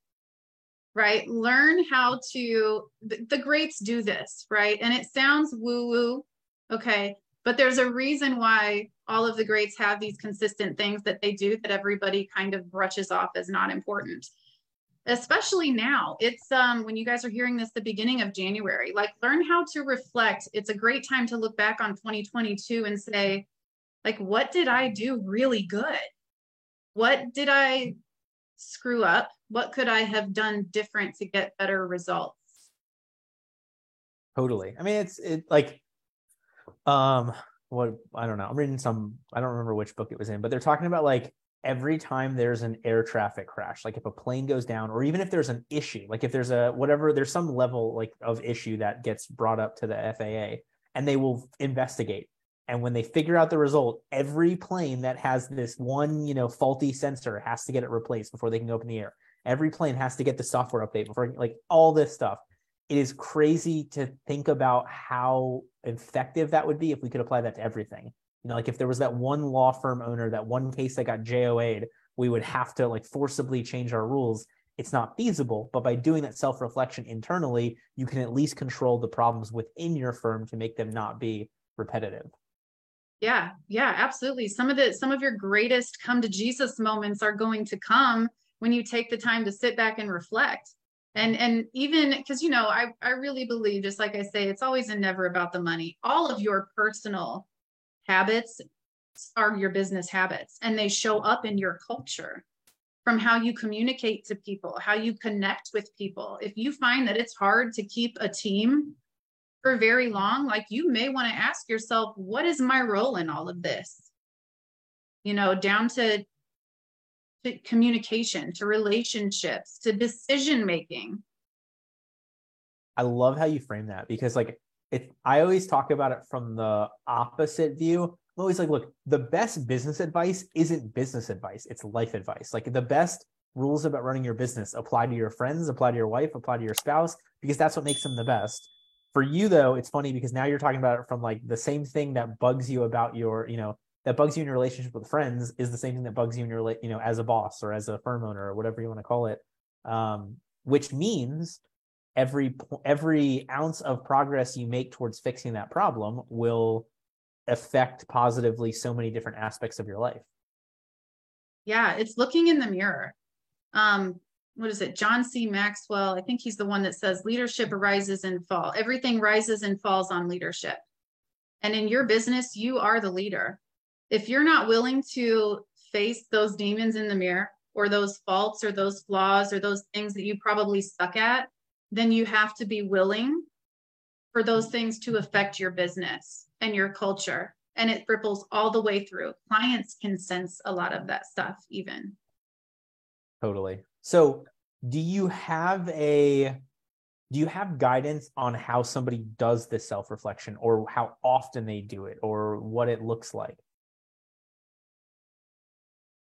right? Learn how to, the, the greats do this, right? And it sounds woo woo. Okay. But there's a reason why all of the greats have these consistent things that they do that everybody kind of brushes off as not important especially now it's um when you guys are hearing this the beginning of january like learn how to reflect it's a great time to look back on 2022 and say like what did i do really good what did i screw up what could i have done different to get better results? Totally. I mean it's it like um what i don't know. I'm reading some i don't remember which book it was in but they're talking about like every time there's an air traffic crash like if a plane goes down or even if there's an issue like if there's a whatever there's some level like of issue that gets brought up to the FAA and they will investigate and when they figure out the result every plane that has this one you know faulty sensor has to get it replaced before they can go up in the air every plane has to get the software update before like all this stuff it is crazy to think about how effective that would be if we could apply that to everything you know, like if there was that one law firm owner, that one case that got JOA'd, we would have to like forcibly change our rules. It's not feasible, but by doing that self reflection internally, you can at least control the problems within your firm to make them not be repetitive. Yeah, yeah, absolutely. Some of the some of your greatest come to Jesus moments are going to come when you take the time to sit back and reflect. And and even because you know, I I really believe, just like I say, it's always and never about the money. All of your personal habits are your business habits and they show up in your culture from how you communicate to people, how you connect with people. If you find that it's hard to keep a team for very long, like you may want to ask yourself, what is my role in all of this? You know, down to, to communication, to relationships, to decision making. I love how you frame that because, like, it I always talk about it from the opposite view. I'm always like, look, the best business advice isn't business advice, it's life advice. Like the best rules about running your business apply to your friends, apply to your wife, apply to your spouse, because that's what makes them the best. For you though, it's funny because now you're talking about it from like the same thing that bugs you about your, you know, that bugs you in your relationship with friends is the same thing that bugs you in your, you know, as a boss or as a firm owner or whatever you want to call it. Um, which means every every ounce of progress you make towards fixing that problem will affect positively so many different aspects of your life yeah it's looking in the mirror um what is it john c maxwell i think he's the one that says leadership arises and fall everything rises and falls on leadership And in your business, you are the leader. If you're not willing to face those demons in the mirror or those faults or those flaws or those things that you probably suck at, then you have to be willing for those things to affect your business and your culture. And it ripples all the way through. Clients can sense a lot of that stuff, even. Totally. So, do you have a do you have guidance on how somebody does this self reflection or how often they do it or what it looks like?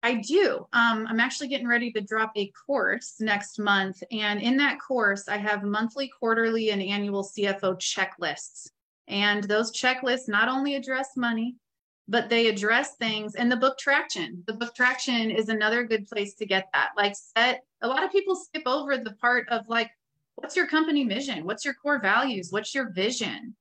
I do. Um, I'm actually getting ready to drop a course next month. And in that course, I have monthly, quarterly, and annual CFO checklists. And those checklists not only address money, but they address things and the book traction. The book traction is another good place to get that. Like, set a lot of people skip over the part of like, what's your company mission? What's your core values? What's your vision?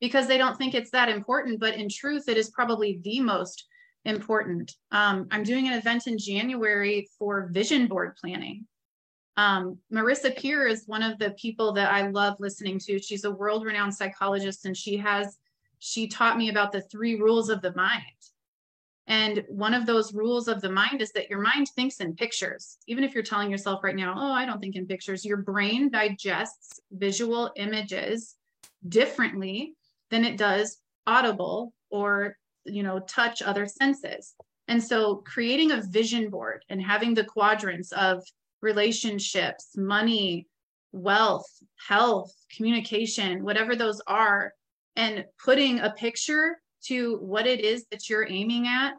Because they don't think it's that important. But in truth, it is probably the most important. Um, I'm doing an event in January for vision board planning. Um, Marissa Peer is one of the people that I love listening to. She's a world renowned psychologist and she has, she taught me about the three rules of the mind. And one of those rules of the mind is that your mind thinks in pictures. Even if you're telling yourself right now, oh, I don't think in pictures, your brain digests visual images differently than it does audible or you know touch other senses and so creating a vision board and having the quadrants of relationships money wealth health communication whatever those are and putting a picture to what it is that you're aiming at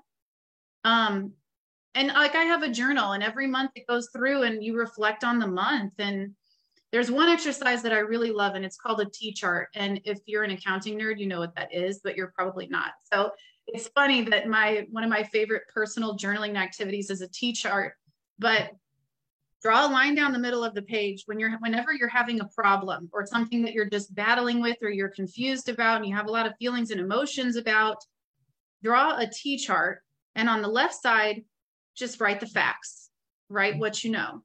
um and like i have a journal and every month it goes through and you reflect on the month and there's one exercise that I really love, and it's called a T chart. And if you're an accounting nerd, you know what that is, but you're probably not. So it's funny that my one of my favorite personal journaling activities is a T chart, but draw a line down the middle of the page when you're whenever you're having a problem or something that you're just battling with or you're confused about and you have a lot of feelings and emotions about draw a T chart and on the left side just write the facts. Write what you know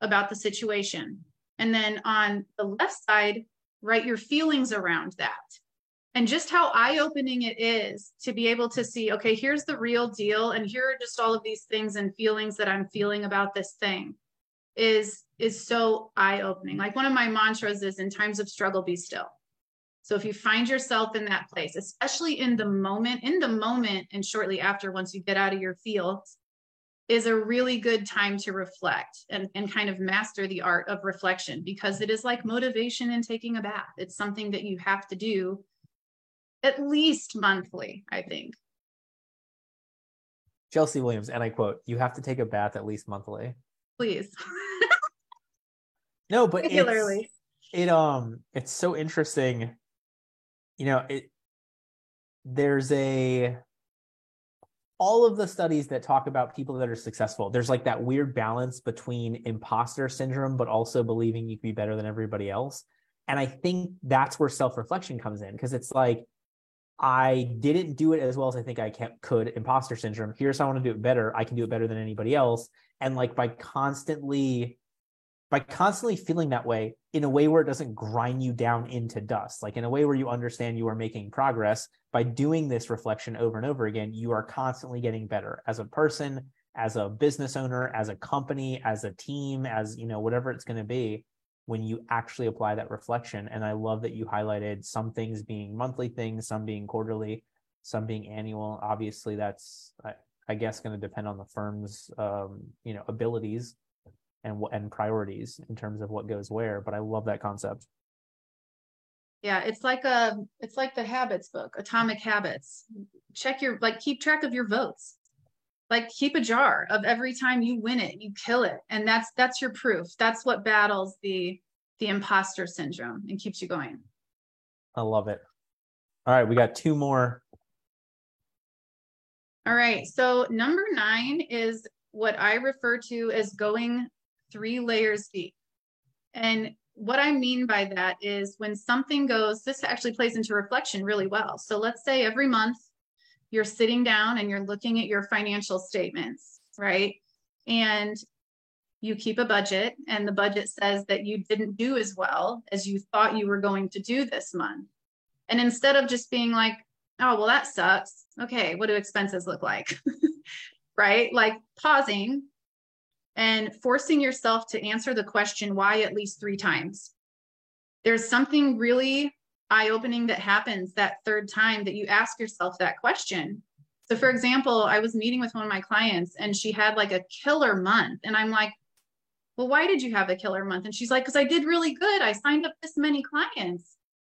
about the situation. And then on the left side write your feelings around that. And just how eye-opening it is to be able to see okay here's the real deal and here are just all of these things and feelings that i'm feeling about this thing is is so eye-opening like one of my mantras is in times of struggle be still so if you find yourself in that place especially in the moment in the moment and shortly after once you get out of your field is a really good time to reflect and, and kind of master the art of reflection because it is like motivation and taking a bath it's something that you have to do at least monthly, I think. Chelsea Williams, and I quote, you have to take a bath at least monthly. Please. no, but regularly. It um it's so interesting. You know, it there's a all of the studies that talk about people that are successful, there's like that weird balance between imposter syndrome, but also believing you can be better than everybody else. And I think that's where self reflection comes in because it's like, I didn't do it as well as I think I can, could. Imposter syndrome. Here's how I want to do it better. I can do it better than anybody else. And like by constantly, by constantly feeling that way in a way where it doesn't grind you down into dust, like in a way where you understand you are making progress by doing this reflection over and over again, you are constantly getting better as a person, as a business owner, as a company, as a team, as you know, whatever it's going to be when you actually apply that reflection. And I love that you highlighted some things being monthly things, some being quarterly, some being annual. Obviously, that's I, guess going to depend on the firm's um, you know abilities and and priorities in terms of what goes where. But I love that concept. Yeah, it's like a it's like the habits book, Atomic Habits. Check your like keep track of your votes like keep a jar of every time you win it you kill it and that's that's your proof that's what battles the the imposter syndrome and keeps you going i love it all right we got two more all right so number nine is what i refer to as going three layers deep and what i mean by that is when something goes this actually plays into reflection really well so let's say every month you're sitting down and you're looking at your financial statements, right? And you keep a budget, and the budget says that you didn't do as well as you thought you were going to do this month. And instead of just being like, oh, well, that sucks. Okay, what do expenses look like? right? Like pausing and forcing yourself to answer the question why at least three times. There's something really eye opening that happens that third time that you ask yourself that question. So, for example, I was meeting with one of my clients and she had like a killer month. And I'm like, well, why did you have a killer month? And she's like, because I did really good. I signed up this many clients.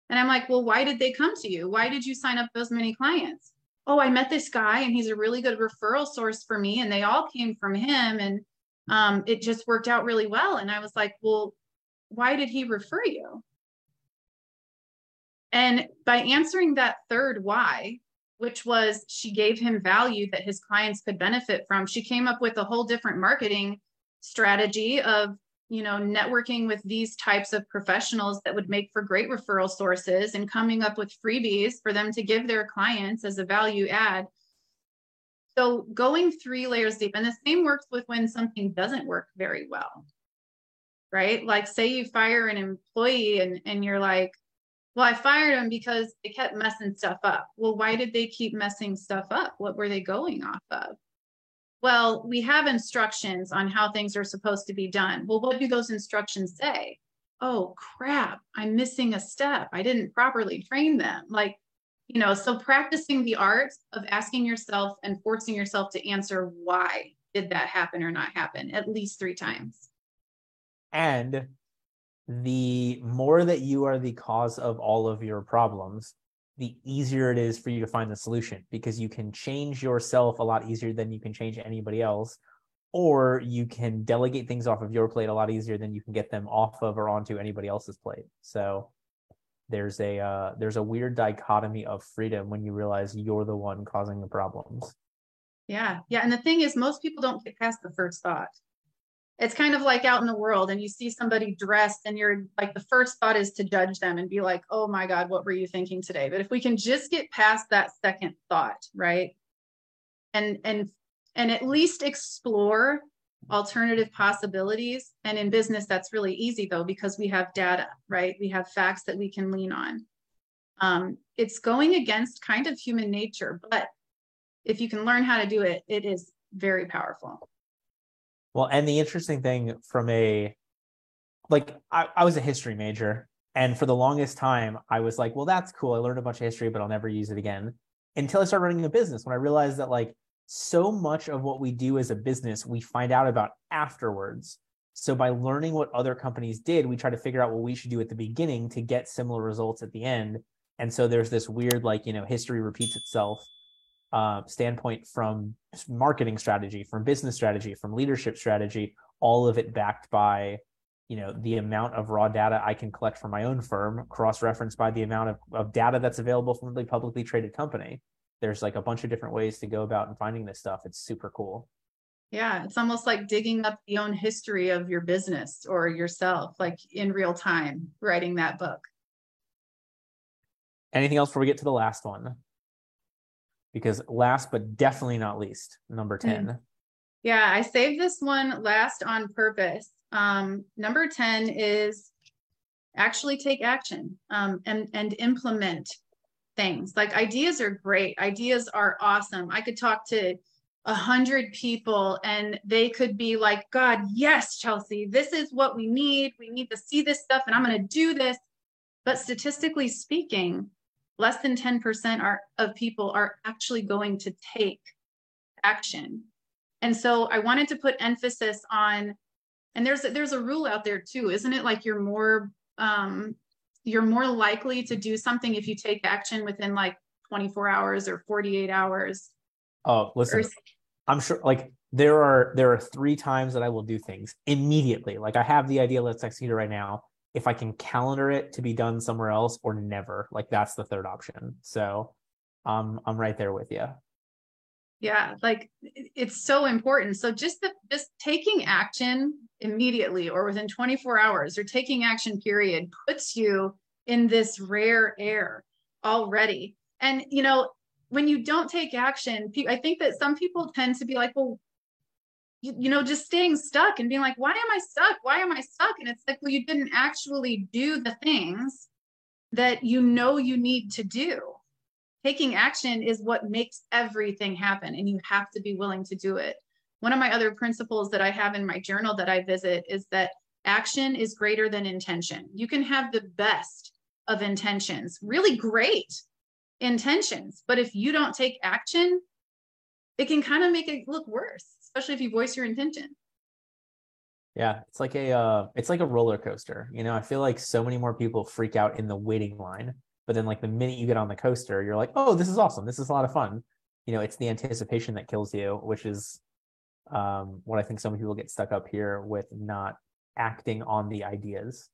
And I'm like, well, why did they come to you? Why did you sign up those many clients? Oh, I met this guy and he's a really good referral source for me. And they all came from him. And um, it just worked out really well. And I was like, well, why did he refer you? And by answering that third why, which was she gave him value that his clients could benefit from, she came up with a whole different marketing strategy of you know networking with these types of professionals that would make for great referral sources and coming up with freebies for them to give their clients as a value add. So going three layers deep and the same works with when something doesn't work very well right? Like say you fire an employee and and you're like well i fired him because they kept messing stuff up. Well why did they keep messing stuff up? What were they going off of well, we have instructions on how things are supposed to be done. Well, what do those instructions say? Oh, crap, I'm missing a step. I didn't properly train them. Like, you know, so practicing the art of asking yourself and forcing yourself to answer why did that happen or not happen at least three times. And the more that you are the cause of all of your problems, the easier it is for you to find the solution because you can change yourself a lot easier than you can change anybody else or you can delegate things off of your plate a lot easier than you can get them off of or onto anybody else's plate. So there's a uh, there's a weird dichotomy of freedom when you realize you're the one causing the problems. Yeah yeah and the thing is most people don't get past the first thought it's kind of like out in the world and you see somebody dressed and you're like the first thought is to judge them and be like oh my god what were you thinking today? But if we can just get past that second thought right? And and and at least explore alternative possibilities. And in business that's really easy though because we have data right? We have facts that we can lean on. Um, it's going against kind of human nature but if you can learn how to do it it is very powerful well, and the interesting thing from a like I, I was a history major, and for the longest time I was like, well, that's cool. I learned a bunch of history, but I'll never use it again. Until I started running a business when I realized that like so much of what we do as a business we find out about afterwards. So by learning what other companies did, we try to figure out what we should do at the beginning to get similar results at the end. And so there's this weird like, you know, history repeats itself uh, standpoint from marketing strategy, from business strategy, from leadership strategy, all of it backed by you know the amount of raw data I can collect from my own firm, cross-referenced by the amount of, of data that's available from the publicly traded company. There's like a bunch of different ways to go about and finding this stuff. It's super cool. Yeah, it's almost like digging up the own history of your business or yourself, like in real time, writing that book. Anything else before we get to the last one? Because last but definitely not least, number hmm. 10. Mm. Yeah, I saved this one last on purpose. Um, number 10 is actually take action um, and, and implement things. Like ideas are great, ideas are awesome. I could talk to a hundred people and they could be like, God, yes, Chelsea, this is what we need. We need to see this stuff and I'm going to do this. But statistically speaking, less than 10% are, of people are actually going to take action. And so I wanted to put emphasis on, and there's a, there's a rule out there too, isn't it? Like you're more um, you're more likely to do something if you take action within like 24 hours or 48 hours. Oh, listen, or, I'm sure like there are there are three times that I will do things immediately. Like I have the idea, let's execute it right now if I can calendar it to be done somewhere else or never. Like that's the third option. So um, I'm right there with you. Yeah, like it's so important. So just the just taking action immediately or within 24 hours or taking action period puts you in this rare air already. And you know, when you don't take action, I think that some people tend to be like, well, you, you know, just staying stuck and being like, why am I stuck? Why am I stuck? And it's like, well, you didn't actually do the things that you know you need to do. taking action is what makes everything happen and you have to be willing to do it one of my other principles that i have in my journal that i visit is that action is greater than intention you can have the best of intentions really great intentions but if you don't take action it can kind of make it look worse especially if you voice your intention yeah, it's like a uh, it's like a roller coaster. You know, I feel like so many more people freak out in the waiting line, but then like the minute you get on the coaster, you're like, oh, this is awesome. This is a lot of fun. You know, it's the anticipation that kills you, which is um, what I think so many people get stuck up here with not acting on the ideas.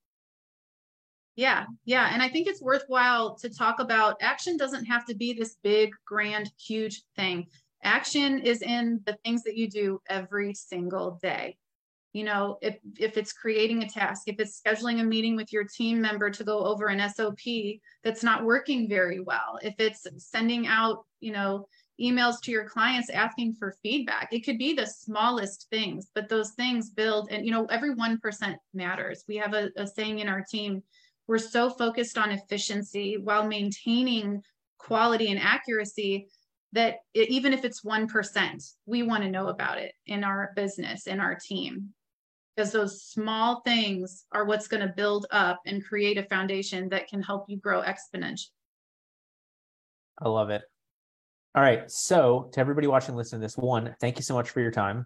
Yeah, yeah. And I think it's worthwhile to talk about action doesn't have to be this big, grand, huge thing. Action is in the things that you do every single day. You know if if it's creating a task if it's scheduling a meeting with your team member to go over an sop that's not working very well if it's sending out you know emails to your clients asking for feedback it could be the smallest things but those things build and you know every 1% matters. We have a, a saying in our team we're so focused on efficiency while maintaining quality and accuracy that even if it's 1%, we want to know about it in our business, in our team because those small things are what's going to build up and create a foundation that can help you grow exponentially. I love it. All right. So, to everybody watching, listening to this, one, thank you so much for your time.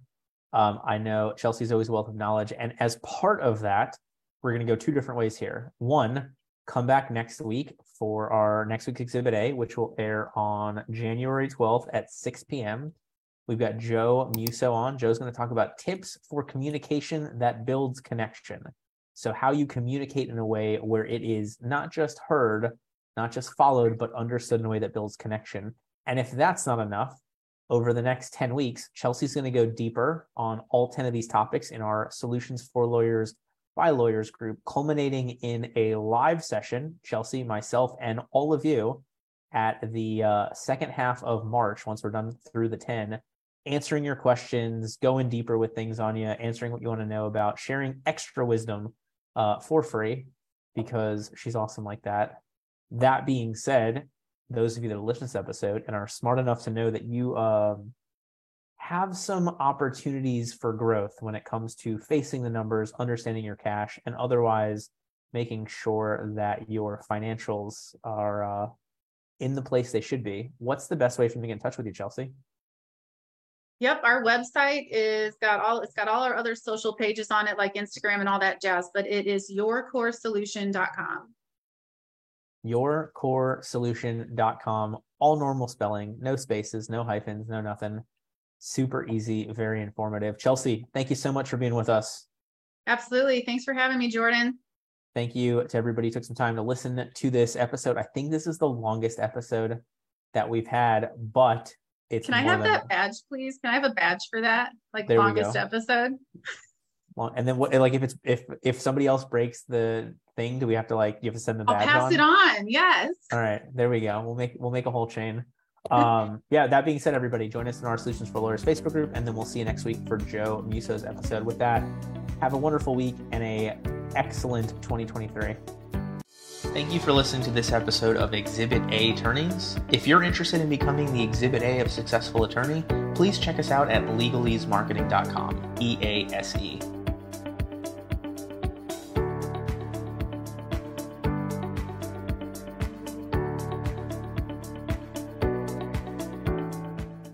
Um, I know Chelsea's always a wealth of knowledge. And as part of that, we're going to go two different ways here. One, come back next week for our next week's Exhibit A, which will air on January 12th at 6 p.m. We've got Joe Muso on. Joe's going to talk about tips for communication that builds connection. So, how you communicate in a way where it is not just heard, not just followed, but understood in a way that builds connection. And if that's not enough, over the next 10 weeks, Chelsea's going to go deeper on all 10 of these topics in our Solutions for Lawyers by Lawyers group, culminating in a live session, Chelsea, myself, and all of you at the uh, second half of March, once we're done through the 10, answering your questions, going deeper with things on you, answering what you want to know about, sharing extra wisdom uh, for free because she's awesome like that. That being said, those of you that listen to this episode and are smart enough to know that you um, have some opportunities for growth when it comes to facing the numbers, understanding your cash, and otherwise making sure that your financials are uh, in the place they should be. What's the best way for them to get in touch with you, Chelsea? Yep, our website is got all it's got all our other social pages on it, like Instagram and all that jazz, but it is yourcoresolution.com. Yourcoresolution.com, all normal spelling, no spaces, no hyphens, no nothing. Super easy, very informative. Chelsea, thank you so much for being with us. Absolutely. Thanks for having me, Jordan. Thank you to everybody who took some time to listen to this episode. I think this is the longest episode that we've had, but it's Can I have that badge, please? Can I have a badge for that? Like there longest episode. Long, and then what? Like if it's if if somebody else breaks the thing, do we have to like you have to send the badge? I'll pass on? it on. Yes. All right, there we go. We'll make we'll make a whole chain. Um, yeah. That being said, everybody, join us in our Solutions for Lawyers Facebook group, and then we'll see you next week for Joe Muso's episode. With that, have a wonderful week and a excellent 2023. Thank you for listening to this episode of Exhibit A Attorneys. If you're interested in becoming the Exhibit A of successful attorney, please check us out at legaleasemarketing.com. E A S E.